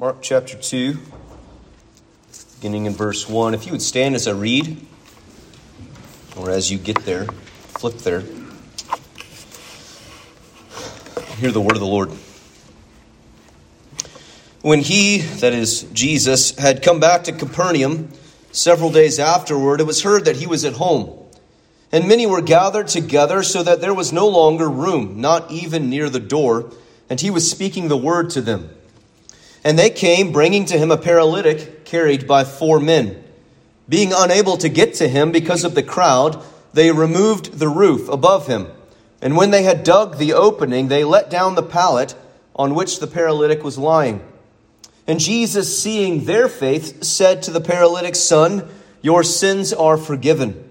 Mark chapter 2, beginning in verse 1. If you would stand as I read, or as you get there, flip there. Hear the word of the Lord. When he, that is Jesus, had come back to Capernaum several days afterward, it was heard that he was at home. And many were gathered together so that there was no longer room, not even near the door, and he was speaking the word to them. And they came, bringing to him a paralytic carried by four men. Being unable to get to him because of the crowd, they removed the roof above him. And when they had dug the opening, they let down the pallet on which the paralytic was lying. And Jesus, seeing their faith, said to the paralytic, Son, your sins are forgiven.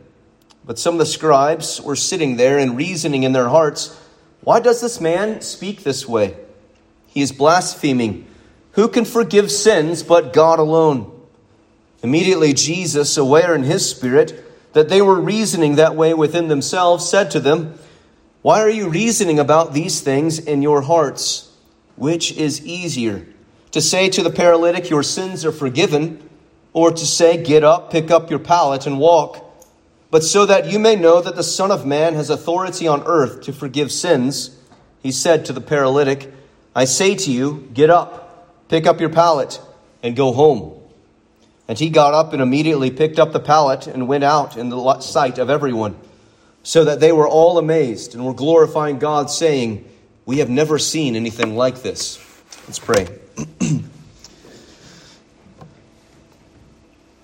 But some of the scribes were sitting there and reasoning in their hearts, Why does this man speak this way? He is blaspheming. Who can forgive sins but God alone? Immediately, Jesus, aware in his spirit that they were reasoning that way within themselves, said to them, Why are you reasoning about these things in your hearts? Which is easier? to say to the paralytic, Your sins are forgiven, or to say, Get up, pick up your pallet, and walk. But so that you may know that the Son of Man has authority on earth to forgive sins, he said to the paralytic, I say to you, Get up, pick up your pallet, and go home. And he got up and immediately picked up the pallet and went out in the sight of everyone, so that they were all amazed and were glorifying God, saying, We have never seen anything like this. Let's pray.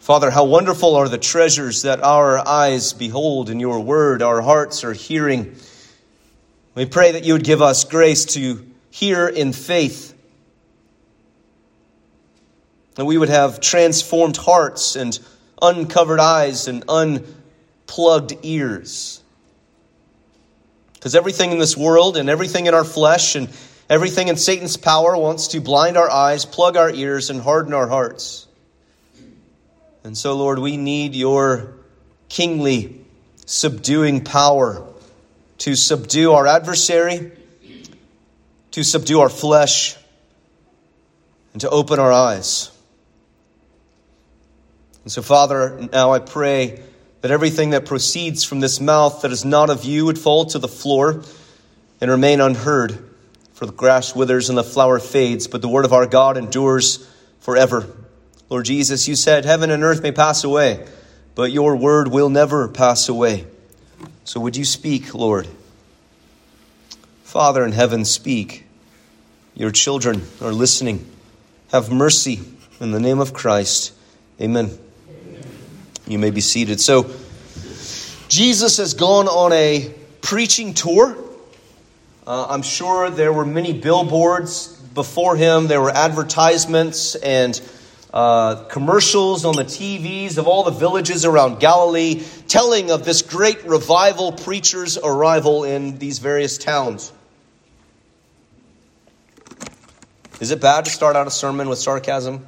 Father, how wonderful are the treasures that our eyes behold in your word, our hearts are hearing. We pray that you would give us grace to hear in faith, that we would have transformed hearts and uncovered eyes and unplugged ears. Because everything in this world and everything in our flesh and Everything in Satan's power wants to blind our eyes, plug our ears, and harden our hearts. And so, Lord, we need your kingly, subduing power to subdue our adversary, to subdue our flesh, and to open our eyes. And so, Father, now I pray that everything that proceeds from this mouth that is not of you would fall to the floor and remain unheard. For the grass withers and the flower fades, but the word of our God endures forever. Lord Jesus, you said, Heaven and earth may pass away, but your word will never pass away. So would you speak, Lord? Father in heaven, speak. Your children are listening. Have mercy in the name of Christ. Amen. You may be seated. So, Jesus has gone on a preaching tour. Uh, I'm sure there were many billboards before him. There were advertisements and uh, commercials on the TVs of all the villages around Galilee telling of this great revival preacher's arrival in these various towns. Is it bad to start out a sermon with sarcasm?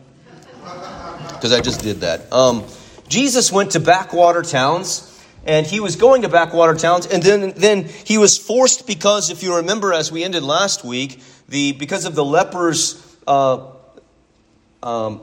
Because I just did that. Um, Jesus went to backwater towns and he was going to backwater towns and then, then he was forced because if you remember as we ended last week the because of the leper's uh, um,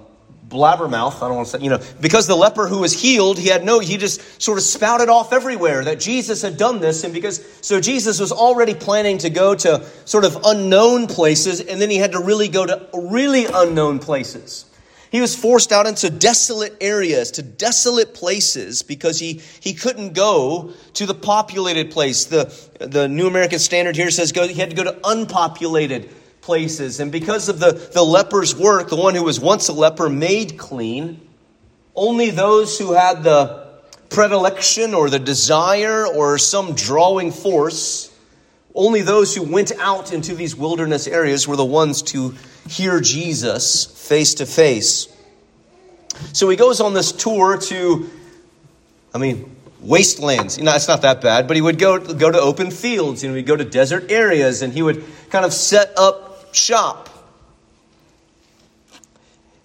blabbermouth i don't want to say you know because the leper who was healed he had no he just sort of spouted off everywhere that jesus had done this and because so jesus was already planning to go to sort of unknown places and then he had to really go to really unknown places he was forced out into desolate areas, to desolate places, because he, he couldn't go to the populated place. The, the New American Standard here says go, he had to go to unpopulated places. And because of the, the leper's work, the one who was once a leper made clean, only those who had the predilection or the desire or some drawing force, only those who went out into these wilderness areas were the ones to hear Jesus face to face. So he goes on this tour to, I mean, wastelands. You know, it's not that bad, but he would go, go to open fields, know, he'd go to desert areas, and he would kind of set up shop.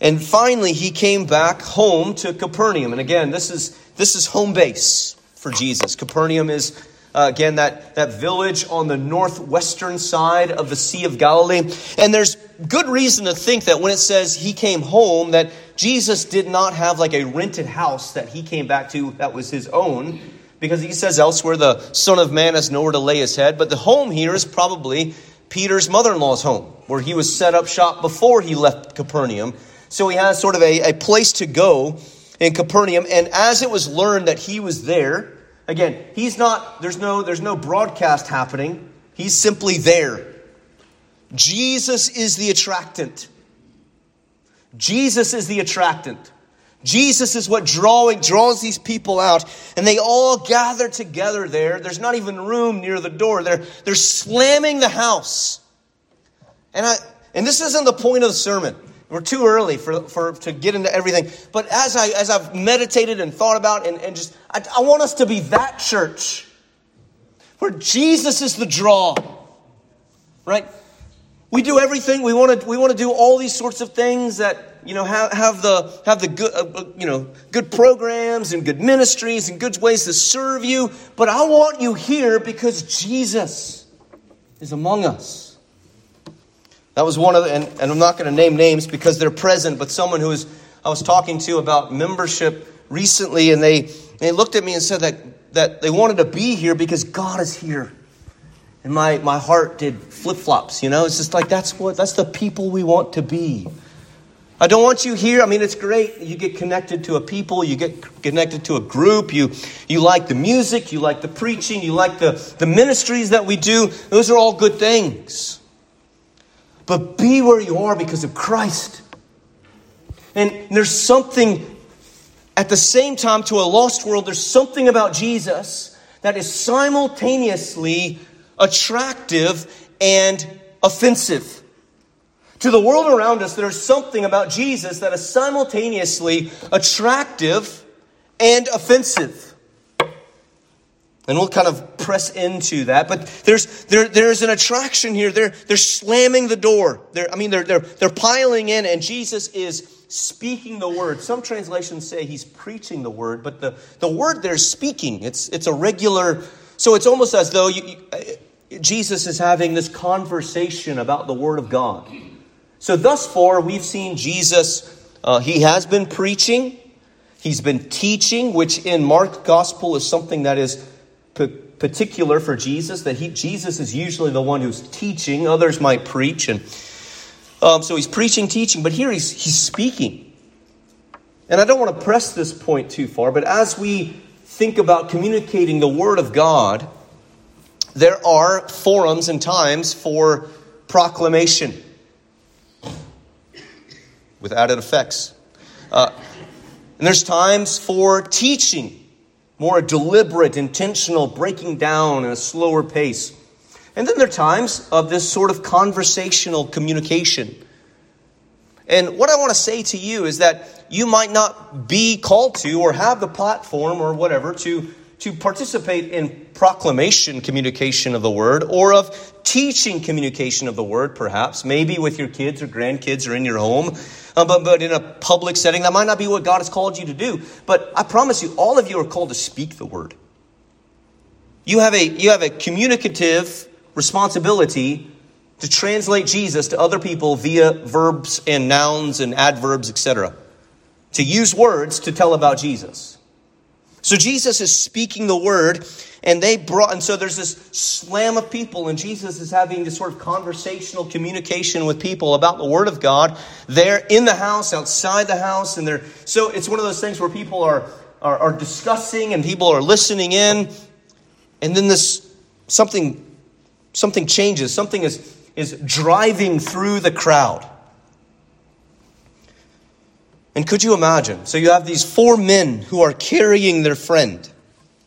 And finally, he came back home to Capernaum. And again, this is, this is home base for Jesus. Capernaum is uh, again, that, that village on the northwestern side of the Sea of Galilee. And there's good reason to think that when it says he came home, that Jesus did not have like a rented house that he came back to that was his own, because he says elsewhere the Son of Man has nowhere to lay his head. But the home here is probably Peter's mother in law's home, where he was set up shop before he left Capernaum. So he has sort of a, a place to go in Capernaum. And as it was learned that he was there, again, he's not, there's no, there's no broadcast happening. He's simply there. Jesus is the attractant. Jesus is the attractant. Jesus is what drawing draws these people out, and they all gather together there. There's not even room near the door. They're, they're slamming the house. And I and this isn't the point of the sermon. We're too early for, for to get into everything. But as I as I've meditated and thought about and, and just I, I want us to be that church where Jesus is the draw. Right? We do everything. We want to we want to do all these sorts of things that you know have, have the have the good uh, uh, you know good programs and good ministries and good ways to serve you. But I want you here because Jesus is among us. That was one of the, and, and I'm not going to name names because they're present, but someone who was I was talking to about membership recently, and they they looked at me and said that that they wanted to be here because God is here. And my, my heart did flip flops, you know? It's just like, that's what, that's the people we want to be. I don't want you here. I mean, it's great. You get connected to a people, you get connected to a group, you, you like the music, you like the preaching, you like the, the ministries that we do. Those are all good things. But be where you are because of Christ. And there's something at the same time to a lost world, there's something about Jesus that is simultaneously attractive, and offensive. To the world around us, there's something about Jesus that is simultaneously attractive and offensive. And we'll kind of press into that. But there's, there, there's an attraction here. They're, they're slamming the door. They're, I mean, they're, they're, they're piling in, and Jesus is speaking the word. Some translations say he's preaching the word, but the, the word they're speaking. It's, it's a regular, so it's almost as though you, Jesus is having this conversation about the Word of God. So, thus far, we've seen Jesus, uh, he has been preaching, he's been teaching, which in Mark's gospel is something that is particular for Jesus, that he, Jesus is usually the one who's teaching, others might preach. And um, so he's preaching, teaching, but here he's, he's speaking. And I don't want to press this point too far, but as we think about communicating the Word of God, there are forums and times for proclamation with added effects. Uh, and there's times for teaching, more a deliberate, intentional, breaking down at a slower pace. And then there are times of this sort of conversational communication. And what I want to say to you is that you might not be called to or have the platform or whatever to to participate in proclamation communication of the word or of teaching communication of the word, perhaps, maybe with your kids or grandkids or in your home, uh, but, but in a public setting. That might not be what God has called you to do. But I promise you, all of you are called to speak the word. You have a, you have a communicative responsibility to translate Jesus to other people via verbs and nouns and adverbs, etc. To use words to tell about Jesus. So Jesus is speaking the word, and they brought, and so there's this slam of people, and Jesus is having this sort of conversational communication with people about the word of God. They're in the house, outside the house, and they're so it's one of those things where people are are, are discussing and people are listening in, and then this something something changes, something is is driving through the crowd. And could you imagine? So you have these four men who are carrying their friend.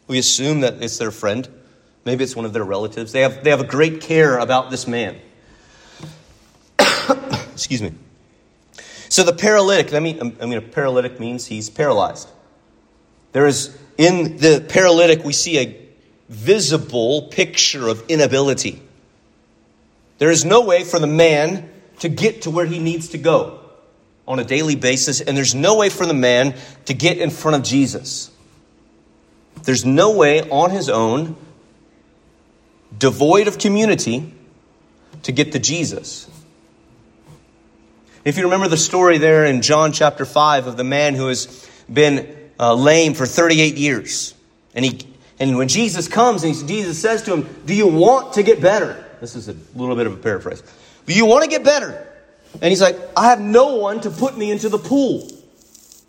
We assume that it's their friend. Maybe it's one of their relatives. They have, they have a great care about this man. Excuse me. So the paralytic, I mean, I mean, a paralytic means he's paralyzed. There is, in the paralytic, we see a visible picture of inability. There is no way for the man to get to where he needs to go on a daily basis, and there's no way for the man to get in front of Jesus. There's no way on his own, devoid of community, to get to Jesus. If you remember the story there in John chapter 5 of the man who has been uh, lame for 38 years, and, he, and when Jesus comes and he, Jesus says to him, Do you want to get better? This is a little bit of a paraphrase. Do you want to get better? And he's like, I have no one to put me into the pool.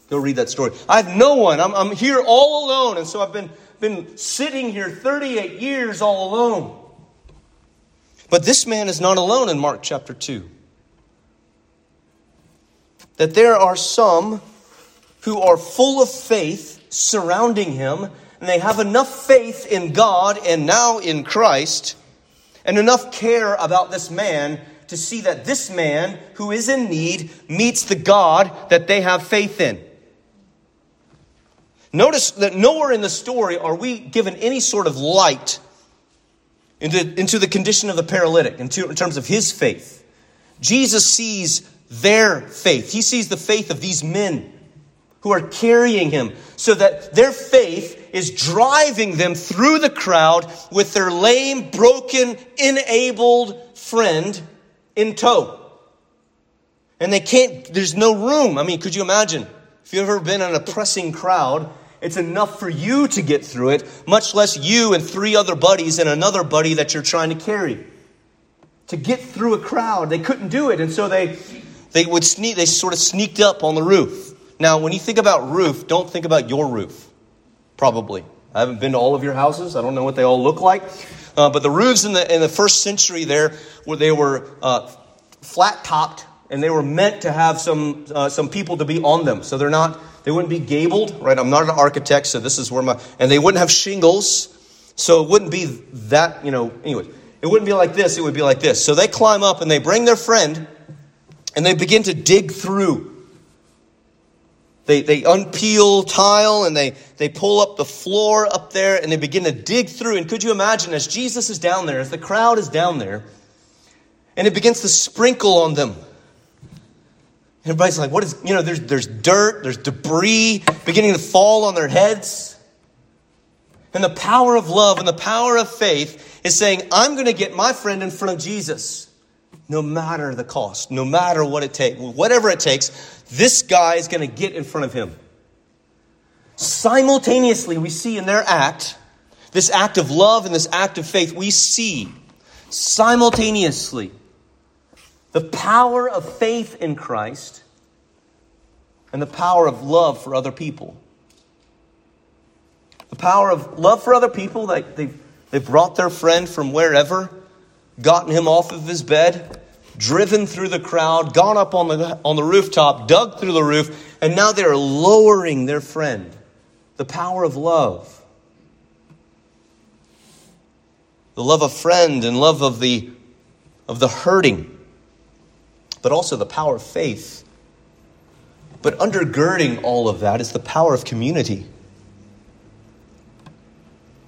Go read that story. I have no one. I'm, I'm here all alone. And so I've been, been sitting here 38 years all alone. But this man is not alone in Mark chapter 2. That there are some who are full of faith surrounding him, and they have enough faith in God and now in Christ, and enough care about this man to see that this man who is in need meets the God that they have faith in. Notice that nowhere in the story are we given any sort of light into, into the condition of the paralytic in, in terms of his faith. Jesus sees their faith. He sees the faith of these men who are carrying him so that their faith is driving them through the crowd with their lame, broken, enabled friend in tow. And they can't, there's no room. I mean, could you imagine? If you've ever been in a pressing crowd it's enough for you to get through it, much less you and three other buddies and another buddy that you're trying to carry. To get through a crowd, they couldn't do it, and so they they would sneak. They sort of sneaked up on the roof. Now, when you think about roof, don't think about your roof. Probably, I haven't been to all of your houses. I don't know what they all look like, uh, but the roofs in the in the first century there, where they were uh, flat topped, and they were meant to have some uh, some people to be on them. So they're not they wouldn't be gabled, right? I'm not an architect, so this is where my, and they wouldn't have shingles, so it wouldn't be that, you know, anyway. It wouldn't be like this, it would be like this. So they climb up and they bring their friend and they begin to dig through. They, they unpeel tile and they, they pull up the floor up there and they begin to dig through. And could you imagine as Jesus is down there, as the crowd is down there, and it begins to sprinkle on them Everybody's like, what is, you know, there's, there's dirt, there's debris beginning to fall on their heads. And the power of love and the power of faith is saying, I'm going to get my friend in front of Jesus, no matter the cost, no matter what it takes, whatever it takes, this guy is going to get in front of him. Simultaneously, we see in their act, this act of love and this act of faith, we see simultaneously the power of faith in Christ and the power of love for other people. The power of love for other people, like they've, they've brought their friend from wherever, gotten him off of his bed, driven through the crowd, gone up on the, on the rooftop, dug through the roof, and now they're lowering their friend. The power of love. The love of friend and love of the, of the hurting but also the power of faith. But undergirding all of that is the power of community.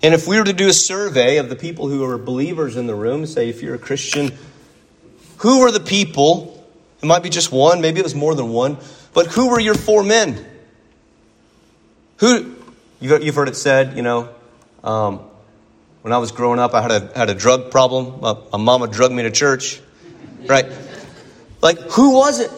And if we were to do a survey of the people who are believers in the room, say if you're a Christian, who were the people? It might be just one, maybe it was more than one, but who were your four men? Who, you've heard it said, you know, um, when I was growing up, I had a, had a drug problem. My, my mama drugged me to church, right? Like, who was it?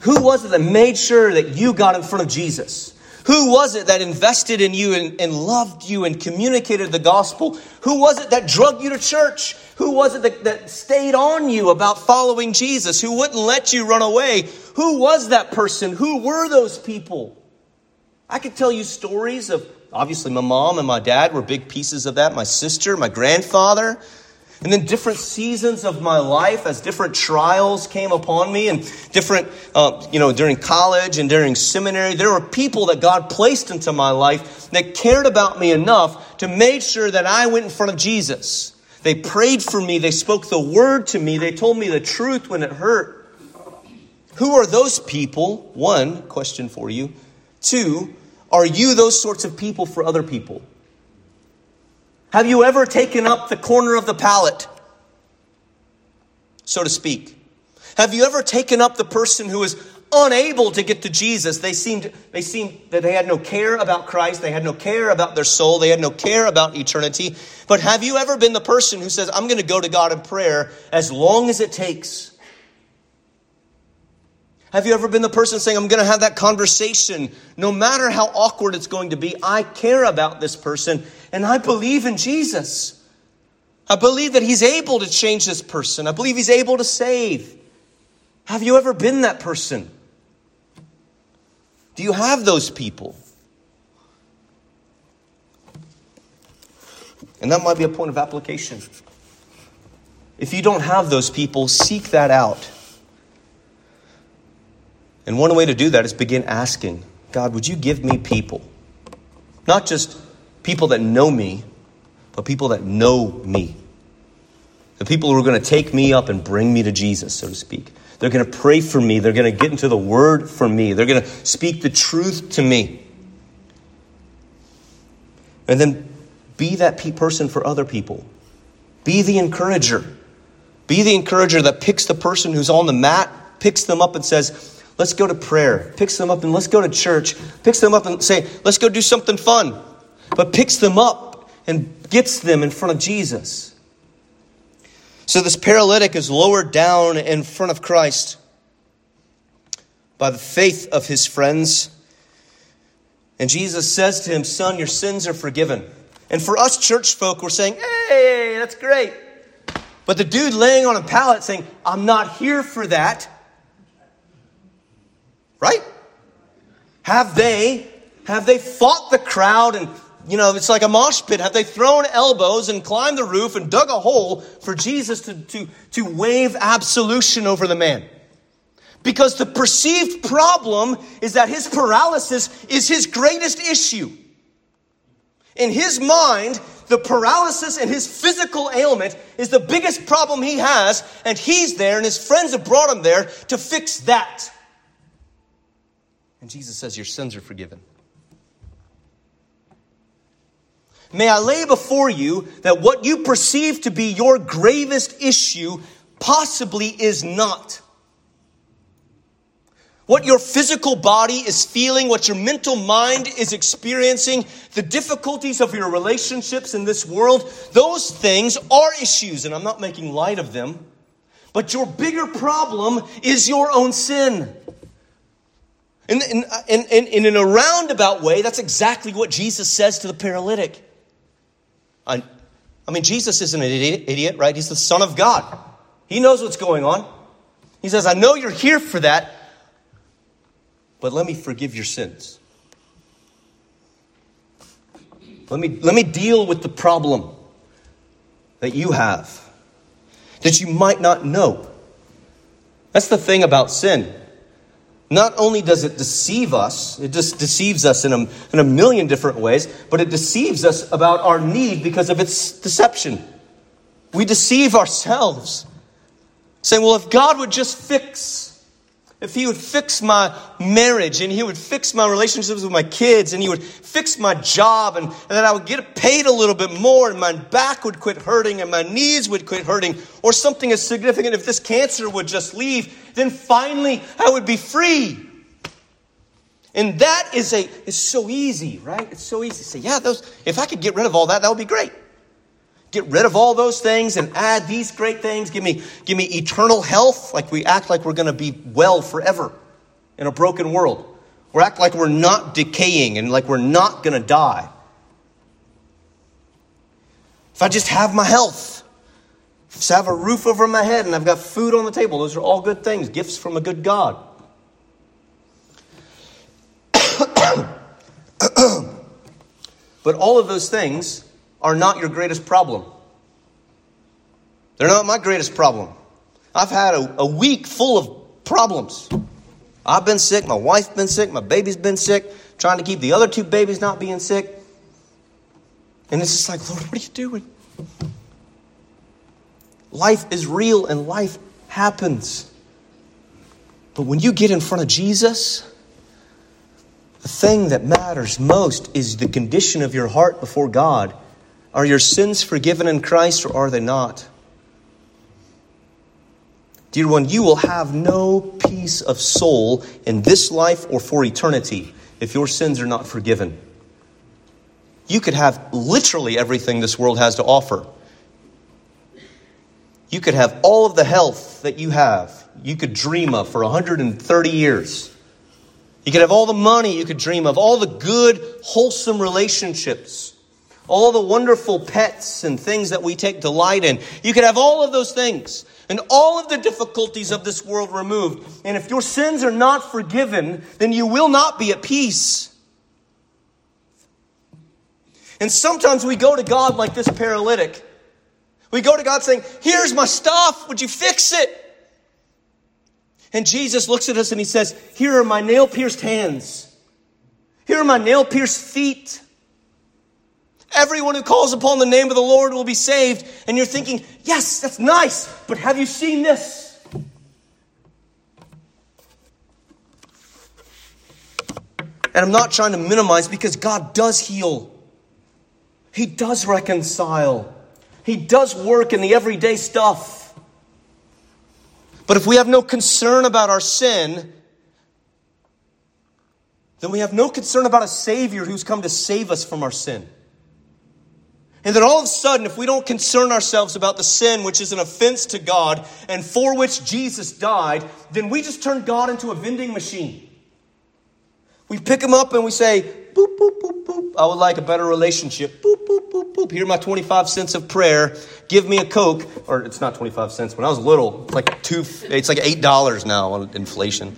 Who was it that made sure that you got in front of Jesus? Who was it that invested in you and, and, loved you and communicated the gospel? Who was it that drug you to church? Who was it that, that stayed on you about following Jesus? Who wouldn't let you run away? Who was that person? Who were those people? I could tell you stories of obviously my mom and my dad were big pieces of that, my sister, my grandfather. And then different seasons of my life as different trials came upon me and different, uh, you know, during college and during seminary, there were people that God placed into my life that cared about me enough to make sure that I went in front of Jesus. They prayed for me. They spoke the word to me. They told me the truth when it hurt. Who are those people? One, question for you. Two, are you those sorts of people for other people? Have you ever taken up the corner of the pallet, so to speak? Have you ever taken up the person who is unable to get to Jesus? They seemed, they seemed that they had no care about Christ. They had no care about their soul. They had no care about eternity. But have you ever been the person who says, I'm going to go to God in prayer as long as it takes? Have you ever been the person saying, I'm going to have that conversation, no matter how awkward it's going to be? I care about this person, and I believe in Jesus. I believe that He's able to change this person. I believe He's able to save. Have you ever been that person? Do you have those people? And that might be a point of application. If you don't have those people, seek that out. And one way to do that is begin asking God, would you give me people? Not just people that know me, but people that know me. The people who are going to take me up and bring me to Jesus, so to speak. They're going to pray for me. They're going to get into the word for me. They're going to speak the truth to me. And then be that person for other people. Be the encourager. Be the encourager that picks the person who's on the mat, picks them up and says, Let's go to prayer. Picks them up and let's go to church. Picks them up and say, Let's go do something fun. But picks them up and gets them in front of Jesus. So this paralytic is lowered down in front of Christ by the faith of his friends. And Jesus says to him, Son, your sins are forgiven. And for us church folk, we're saying, Hey, that's great. But the dude laying on a pallet saying, I'm not here for that. Right? Have they have they fought the crowd and you know, it's like a mosh pit. Have they thrown elbows and climbed the roof and dug a hole for Jesus to, to, to wave absolution over the man? Because the perceived problem is that his paralysis is his greatest issue. In his mind, the paralysis and his physical ailment is the biggest problem he has, and he's there, and his friends have brought him there to fix that. And Jesus says, Your sins are forgiven. May I lay before you that what you perceive to be your gravest issue possibly is not. What your physical body is feeling, what your mental mind is experiencing, the difficulties of your relationships in this world, those things are issues, and I'm not making light of them. But your bigger problem is your own sin. In, in, in, in, in a roundabout way, that's exactly what Jesus says to the paralytic. I, I mean, Jesus isn't an idiot, idiot, right? He's the Son of God. He knows what's going on. He says, I know you're here for that, but let me forgive your sins. Let me, let me deal with the problem that you have that you might not know. That's the thing about sin. Not only does it deceive us, it just deceives us in a, in a million different ways, but it deceives us about our need because of its deception. We deceive ourselves, saying, well, if God would just fix if he would fix my marriage and he would fix my relationships with my kids and he would fix my job and, and that I would get paid a little bit more and my back would quit hurting and my knees would quit hurting or something as significant if this cancer would just leave, then finally I would be free. And that is a is so easy, right? It's so easy to say, yeah, those if I could get rid of all that, that would be great. Get rid of all those things and add these great things. Give me, give me eternal health, like we act like we're going to be well forever in a broken world. We act like we're not decaying and like we're not going to die. If I just have my health, if I have a roof over my head and I've got food on the table, those are all good things, gifts from a good God. but all of those things are not your greatest problem. They're not my greatest problem. I've had a, a week full of problems. I've been sick, my wife's been sick, my baby's been sick, trying to keep the other two babies not being sick. And it's just like, Lord, what are you doing? Life is real and life happens. But when you get in front of Jesus, the thing that matters most is the condition of your heart before God are your sins forgiven in Christ or are they not? Dear one, you will have no peace of soul in this life or for eternity if your sins are not forgiven. You could have literally everything this world has to offer. You could have all of the health that you have. you could dream of for 130 years. You could have all the money you could dream of, all the good, wholesome relationships, all the wonderful pets and things that we take delight in. You could have all of those things and all of the difficulties of this world removed. And if your sins are not forgiven, then you will not be at peace. And sometimes we go to God like this paralytic. We go to God saying, Here's my stuff. Would you fix it? And Jesus looks at us and he says, Here are my nail pierced hands. Here are my nail pierced feet. Everyone who calls upon the name of the Lord will be saved. And you're thinking, Yes, that's nice, but have you seen this? And I'm not trying to minimize because God does heal. He does reconcile. He does work in the everyday stuff. But if we have no concern about our sin, then we have no concern about a Savior who's come to save us from our sin. And then all of a sudden, if we don't concern ourselves about the sin which is an offense to God and for which Jesus died, then we just turn God into a vending machine. We pick him up and we say, boop, boop, boop, boop. I would like a better relationship. Boop, boop, boop, boop. Here are my 25 cents of prayer. Give me a Coke. Or it's not 25 cents. When I was little, it's like two, it's like $8 now on inflation.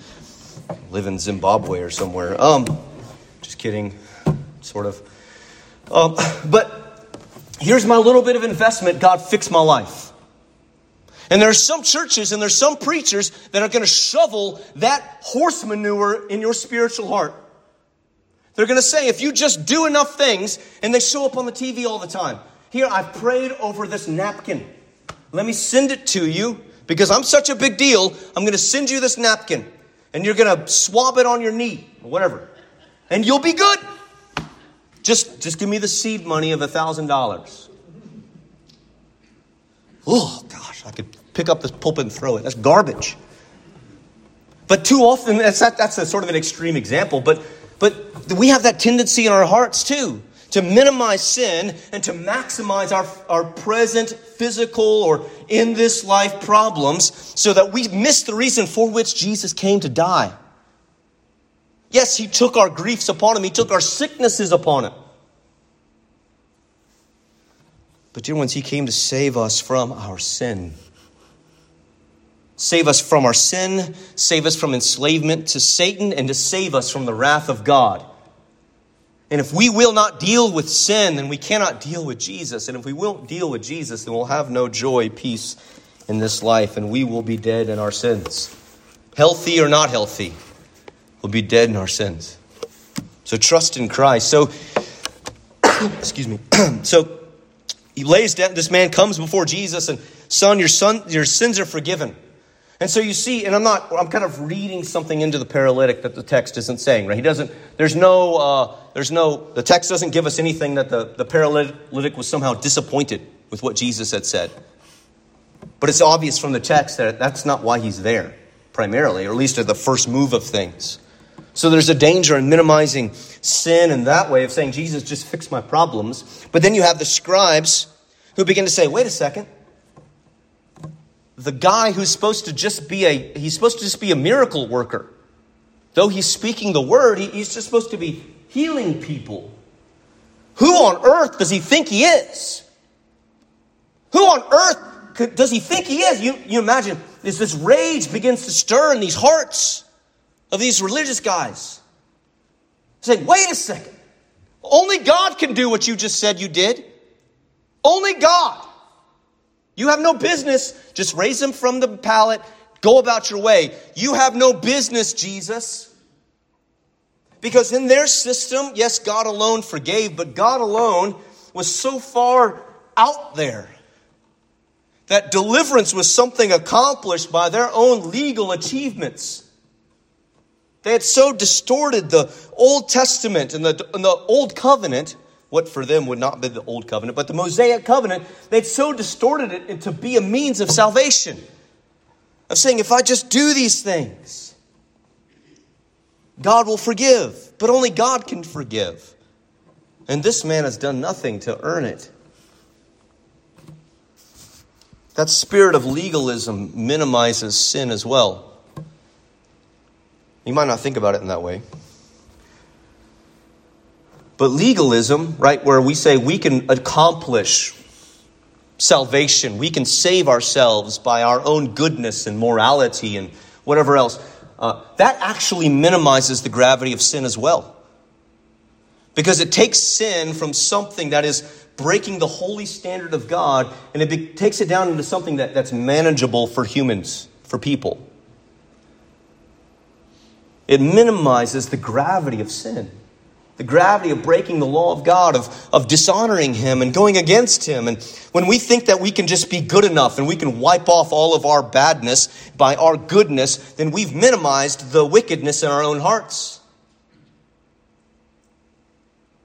I live in Zimbabwe or somewhere. Um, just kidding. Sort of. Um, but here's my little bit of investment. God fix my life. And there are some churches and there's some preachers that are going to shovel that horse manure in your spiritual heart. They're going to say, if you just do enough things, and they show up on the TV all the time. Here, I've prayed over this napkin. Let me send it to you because I'm such a big deal. I'm going to send you this napkin, and you're going to swab it on your knee or whatever, and you'll be good. Just, just give me the seed money of a thousand dollars. Oh gosh, I could pick up this pulpit and throw it. That's garbage. But too often, that's, that's a sort of an extreme example, but, but we have that tendency in our hearts too to minimize sin and to maximize our, our present physical or in this life problems so that we miss the reason for which Jesus came to die. Yes, He took our griefs upon Him, He took our sicknesses upon Him. But, dear ones, He came to save us from our sin. Save us from our sin, save us from enslavement to Satan, and to save us from the wrath of God. And if we will not deal with sin, then we cannot deal with Jesus. And if we won't deal with Jesus, then we'll have no joy, peace in this life, and we will be dead in our sins. Healthy or not healthy, we'll be dead in our sins. So trust in Christ. So, excuse me. so he lays down, this man comes before Jesus and, son, your son, your sins are forgiven. And so you see, and I'm not, I'm kind of reading something into the paralytic that the text isn't saying, right? He doesn't, there's no, uh, there's no, the text doesn't give us anything that the, the paralytic was somehow disappointed with what Jesus had said. But it's obvious from the text that that's not why he's there, primarily, or at least at the first move of things. So there's a danger in minimizing sin in that way of saying, Jesus, just fix my problems. But then you have the scribes who begin to say, wait a second. The guy who's supposed to just be a he's supposed to just be a miracle worker. Though he's speaking the word he, he's just supposed to be healing people. Who on earth does he think he is? Who on earth could, does he think he is? You, you imagine this rage begins to stir in these hearts of these religious guys saying wait a second only god can do what you just said you did only god you have no business. Just raise him from the pallet. Go about your way. You have no business, Jesus. Because in their system, yes, God alone forgave, but God alone was so far out there that deliverance was something accomplished by their own legal achievements. They had so distorted the Old Testament and the, and the Old Covenant what for them would not be the old covenant, but the Mosaic covenant, they'd so distorted it to be a means of salvation. Of saying, if I just do these things, God will forgive. But only God can forgive. And this man has done nothing to earn it. That spirit of legalism minimizes sin as well. You might not think about it in that way. But legalism, right, where we say we can accomplish salvation, we can save ourselves by our own goodness and morality and whatever else, uh, that actually minimizes the gravity of sin as well. Because it takes sin from something that is breaking the holy standard of God and it be- takes it down into something that, that's manageable for humans, for people. It minimizes the gravity of sin the gravity of breaking the law of God, of, of dishonoring Him and going against Him. And when we think that we can just be good enough and we can wipe off all of our badness by our goodness, then we've minimized the wickedness in our own hearts.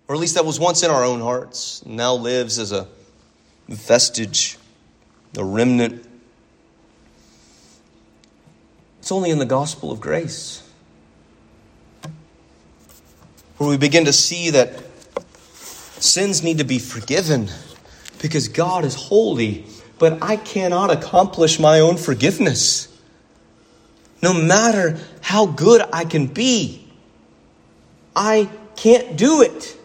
Or at least that was once in our own hearts, now lives as a vestige, a remnant. It's only in the gospel of grace where we begin to see that sins need to be forgiven because God is holy, but I cannot accomplish my own forgiveness. No matter how good I can be, I can't do it.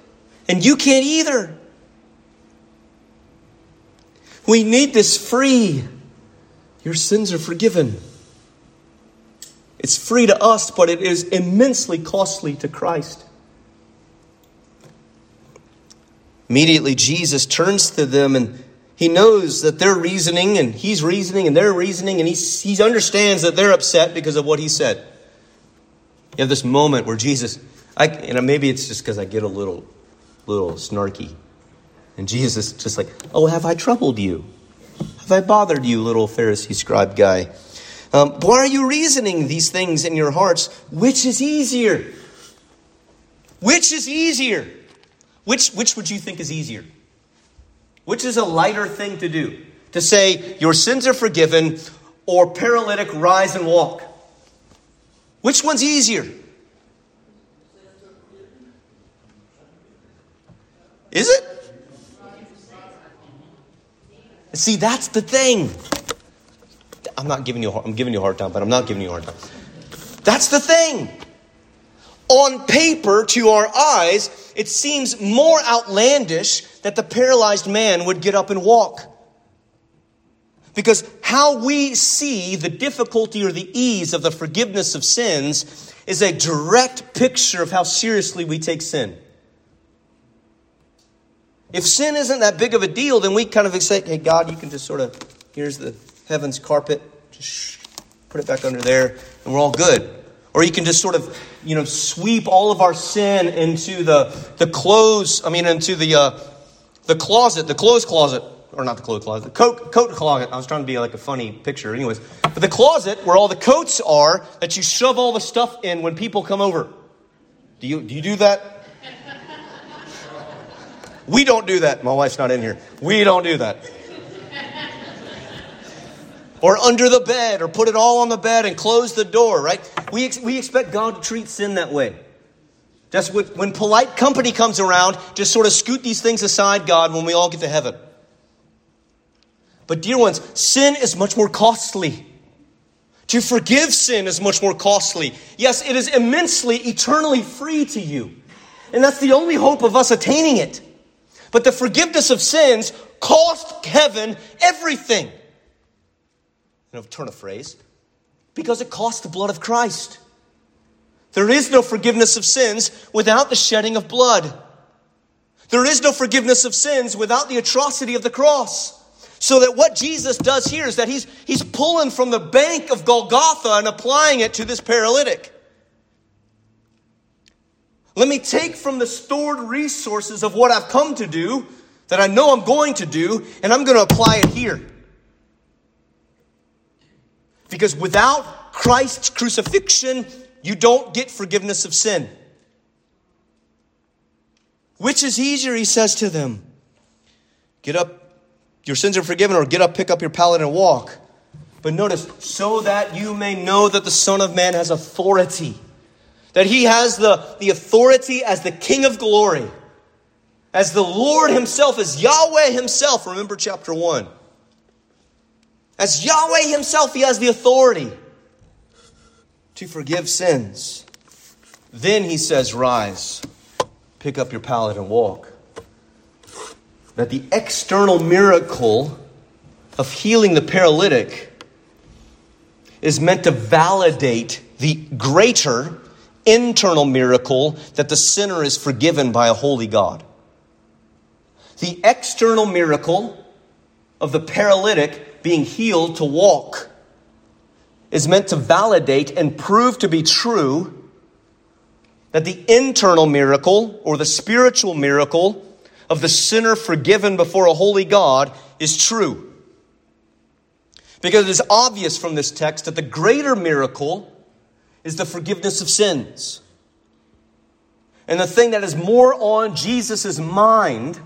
And you can't either. We need this free. Your sins are forgiven. It's free to us, but it is immensely costly to Christ. Immediately, Jesus turns to them and he knows that they're reasoning and he's reasoning and they're reasoning and he, he understands that they're upset because of what he said. You have this moment where Jesus, I, and maybe it's just because I get a little, little snarky. And Jesus just like, oh, have I troubled you? Have I bothered you, little Pharisee scribe guy? Um, why are you reasoning these things in your hearts? Which is easier? Which is easier? Which, which would you think is easier? Which is a lighter thing to do? To say, your sins are forgiven, or paralytic, rise and walk? Which one's easier? Is it? See, that's the thing. I'm not giving you. I'm giving you a hard time, but I'm not giving you a hard time. That's the thing on paper, to our eyes, it seems more outlandish that the paralyzed man would get up and walk. Because how we see the difficulty or the ease of the forgiveness of sins is a direct picture of how seriously we take sin. If sin isn't that big of a deal, then we kind of say, hey, God, you can just sort of, here's the heavens carpet, just put it back under there, and we're all good. Or you can just sort of, you know, sweep all of our sin into the, the clothes, I mean, into the, uh, the closet, the clothes closet, or not the clothes closet, the coat, coat closet. I was trying to be like a funny picture, anyways. But the closet where all the coats are that you shove all the stuff in when people come over. Do you, do you do that? We don't do that. My wife's not in here. We don't do that or under the bed or put it all on the bed and close the door, right? We, ex- we expect God to treat sin that way. Just when, when polite company comes around, just sort of scoot these things aside, God, when we all get to heaven. But, dear ones, sin is much more costly. To forgive sin is much more costly. Yes, it is immensely, eternally free to you. And that's the only hope of us attaining it. But the forgiveness of sins cost heaven everything you know, turn a phrase, because it cost the blood of Christ. There is no forgiveness of sins without the shedding of blood. There is no forgiveness of sins without the atrocity of the cross. So that what Jesus does here is that he's, he's pulling from the bank of Golgotha and applying it to this paralytic. Let me take from the stored resources of what I've come to do, that I know I'm going to do, and I'm going to apply it here. Because without Christ's crucifixion, you don't get forgiveness of sin. Which is easier, he says to them? Get up, your sins are forgiven, or get up, pick up your pallet, and walk. But notice, so that you may know that the Son of Man has authority, that he has the, the authority as the King of glory, as the Lord himself, as Yahweh himself. Remember chapter 1. As Yahweh Himself, He has the authority to forgive sins. Then He says, Rise, pick up your pallet and walk. That the external miracle of healing the paralytic is meant to validate the greater internal miracle that the sinner is forgiven by a holy God. The external miracle of the paralytic being healed to walk is meant to validate and prove to be true that the internal miracle or the spiritual miracle of the sinner forgiven before a holy God is true. Because it is obvious from this text that the greater miracle is the forgiveness of sins. And the thing that is more on Jesus' mind,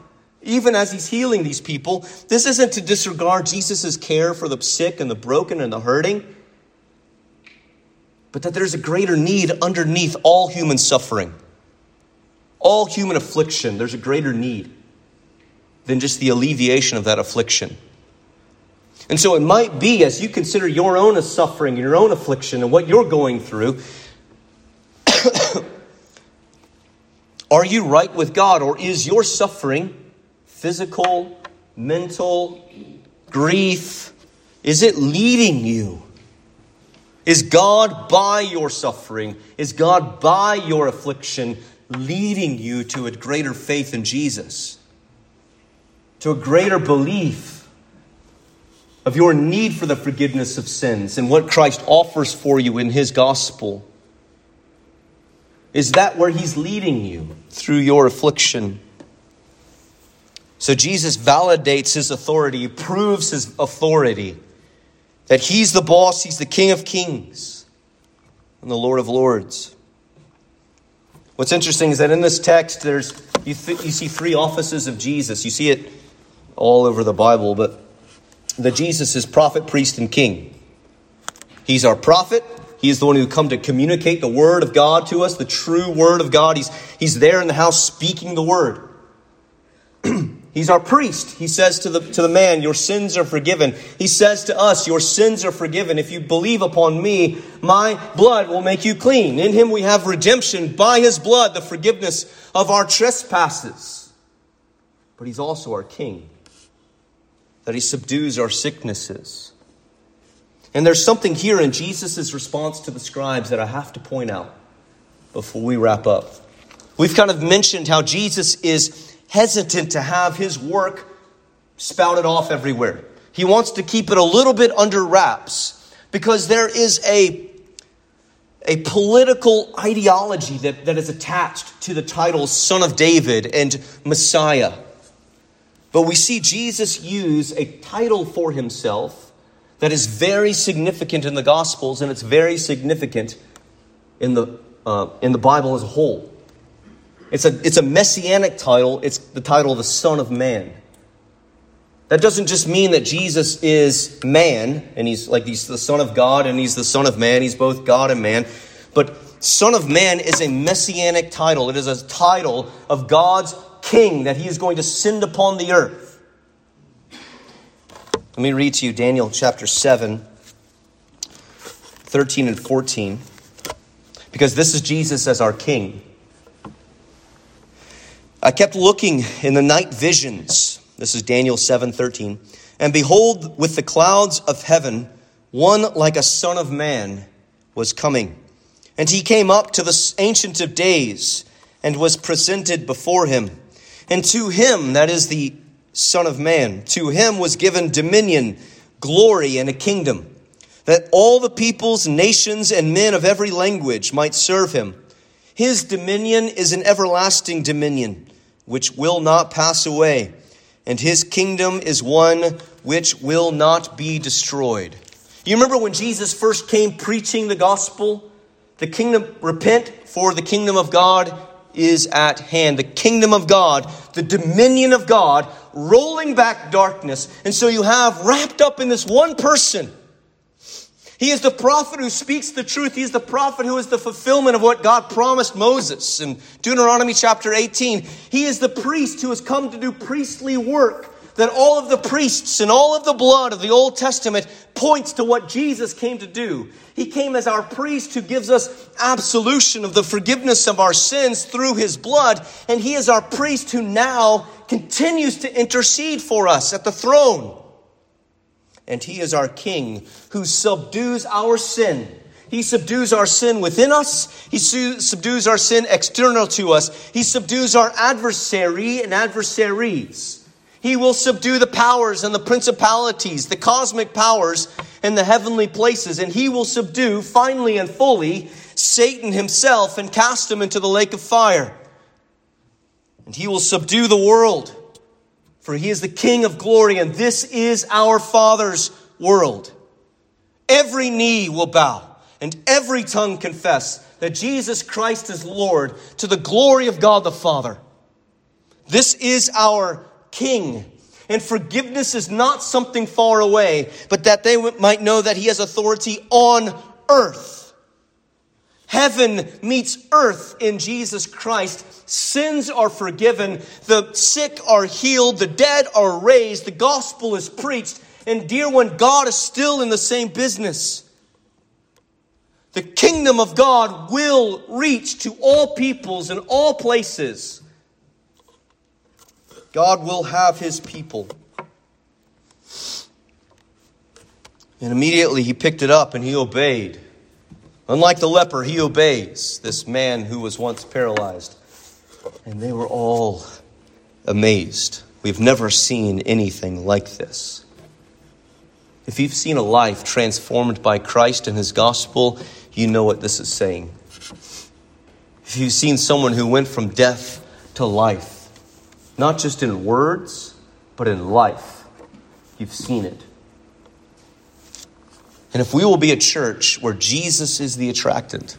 even as he's healing these people, this isn't to disregard Jesus' care for the sick and the broken and the hurting, but that there's a greater need underneath all human suffering, all human affliction. There's a greater need than just the alleviation of that affliction. And so it might be, as you consider your own suffering, your own affliction, and what you're going through, are you right with God, or is your suffering physical, mental, grief? Is it leading you? Is God by your suffering, is God by your affliction leading you to a greater faith in Jesus? To a greater belief of your need for the forgiveness of sins and what Christ offers for you in his gospel? Is that where he's leading you through your affliction? So Jesus validates his authority, proves his authority that he's the boss, he's the King of kings, and the Lord of lords. What's interesting is that in this text, there's you, th- you see three offices of Jesus. You see it all over the Bible, but the Jesus is prophet, priest, and king. He's our prophet. He is the one who come to communicate the word of God to us, the true word of God. He's, he's there in the house speaking the word. he's our priest. He says to the, to the man, Your sins are forgiven. He says to us, Your sins are forgiven. If you believe upon me, my blood will make you clean. In him we have redemption by his blood, the forgiveness of our trespasses. But he's also our king that he subdues our sicknesses. And there's something here in Jesus' response to the scribes that I have to point out before we wrap up. We've kind of mentioned how Jesus is hesitant to have his work spouted off everywhere. He wants to keep it a little bit under wraps because there is a, a political ideology that, that is attached to the titles Son of David and Messiah. But we see Jesus use a title for himself that is very significant in the Gospels and it's very significant in the, uh, in the Bible as a whole. It's a, it's a messianic title, it's the title of the Son of Man. That doesn't just mean that Jesus is man and he's like he's the Son of God and he's the Son of Man, he's both God and man. But Son of Man is a messianic title, it is a title of God's king that he is going to send upon the earth. Let me read to you Daniel chapter 7, 13 and 14, because this is Jesus as our king. I kept looking in the night visions. This is Daniel 7:13. And behold, with the clouds of heaven, one like a son of man was coming. And he came up to the Ancient of Days and was presented before him. And to him, that is the Son of Man, to him was given dominion, glory, and a kingdom, that all the peoples, nations, and men of every language might serve him. His dominion is an everlasting dominion, which will not pass away, and his kingdom is one which will not be destroyed. You remember when Jesus first came preaching the gospel? The kingdom, repent, for the kingdom of God is at hand. The kingdom of God, the dominion of God, rolling back darkness. And so you have wrapped up in this one person. He is the prophet who speaks the truth. He is the prophet who is the fulfillment of what God promised Moses in Deuteronomy chapter 18. He is the priest who has come to do priestly work that all of the priests and all of the blood of the Old Testament points to what Jesus came to do. He came as our priest who gives us absolution of the forgiveness of our sins through his blood. And he is our priest who now continues to intercede for us at the throne. And he is our king who subdues our sin. He subdues our sin within us. He su- subdues our sin external to us. He subdues our adversary and adversaries. He will subdue the powers and the principalities, the cosmic powers and the heavenly places, and he will subdue finally and fully Satan himself and cast him into the lake of fire. And he will subdue the world, for he is the King of glory, and this is our Father's world. Every knee will bow, and every tongue confess that Jesus Christ is Lord to the glory of God the Father. This is our king. And forgiveness is not something far away, but that they might know that he has authority on earth. Heaven meets earth in Jesus Christ. Sins are forgiven. The sick are healed. The dead are raised. The gospel is preached. And dear one, God is still in the same business. The kingdom of God will reach to all peoples and all places. God will have his people. And immediately he picked it up and he obeyed. Unlike the leper, he obeys this man who was once paralyzed. And they were all amazed. We've never seen anything like this. If you've seen a life transformed by Christ and his gospel, you know what this is saying. If you've seen someone who went from death to life, not just in words, but in life. You've seen it. And if we will be a church where Jesus is the attractant,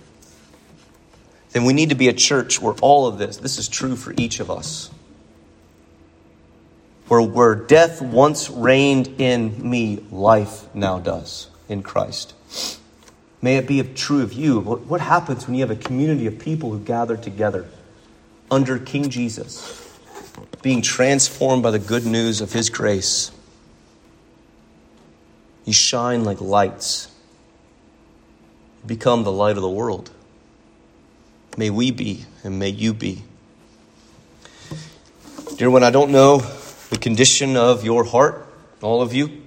then we need to be a church where all of this, this is true for each of us. Where, where death once reigned in me, life now does in Christ. May it be true of you. What, what happens when you have a community of people who gather together under King Jesus? being transformed by the good news of His grace. You shine like lights, you become the light of the world. May we be, and may you be. Dear one, I don't know the condition of your heart, all of you,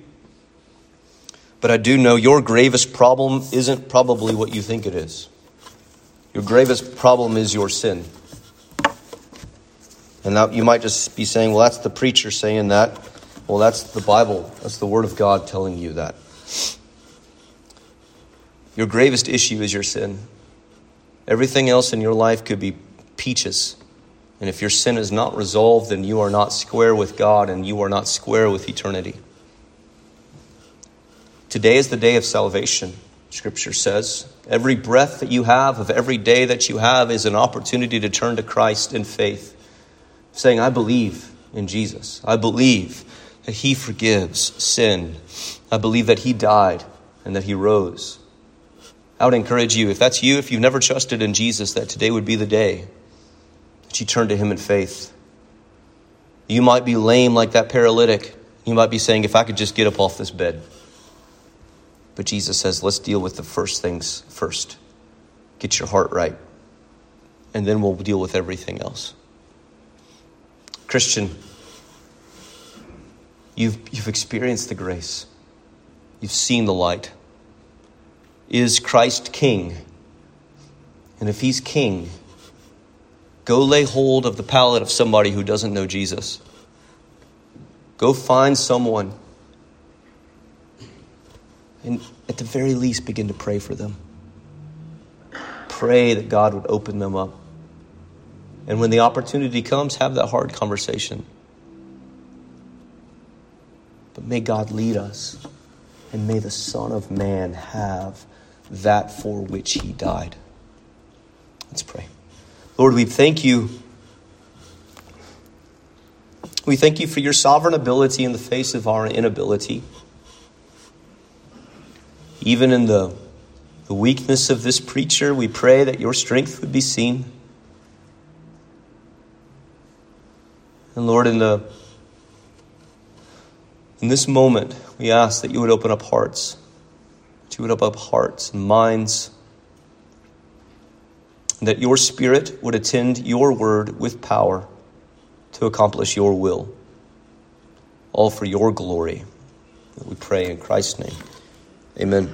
but I do know your gravest problem isn't probably what you think it is. Your gravest problem is your sin. And that, you might just be saying, well, that's the preacher saying that. Well, that's the Bible. That's the Word of God telling you that. Your gravest issue is your sin. Everything else in your life could be peaches. And if your sin is not resolved, then you are not square with God and you are not square with eternity. Today is the day of salvation, Scripture says. Every breath that you have, of every day that you have, is an opportunity to turn to Christ in faith saying, I believe in Jesus. I believe that He forgives sin. I believe that He died and that He rose. I would encourage you, if that's you, if you've never trusted in Jesus, that today would be the day that you turn to Him in faith. You might be lame like that paralytic. You might be saying, if I could just get up off this bed. But Jesus says, let's deal with the first things first. Get your heart right. And then we'll deal with everything else. Christian, you've, you've experienced the grace, you've seen the light. Is Christ King? And if he's King, go lay hold of the pallet of somebody who doesn't know Jesus. Go find someone and at the very least begin to pray for them. Pray that God would open them up. And when the opportunity comes, have that hard conversation. But may God lead us, and may the Son of Man have that for which he died. Let's pray. Lord, we thank you. We thank you for your sovereign ability in the face of our inability. Even in the, the weakness of this preacher, we pray that your strength would be seen. And Lord, in the in this moment, we ask that you would open up hearts, that you would open up hearts and minds, and that your Spirit would attend your word with power to accomplish your will, all for your glory. We pray in Christ's name. Amen.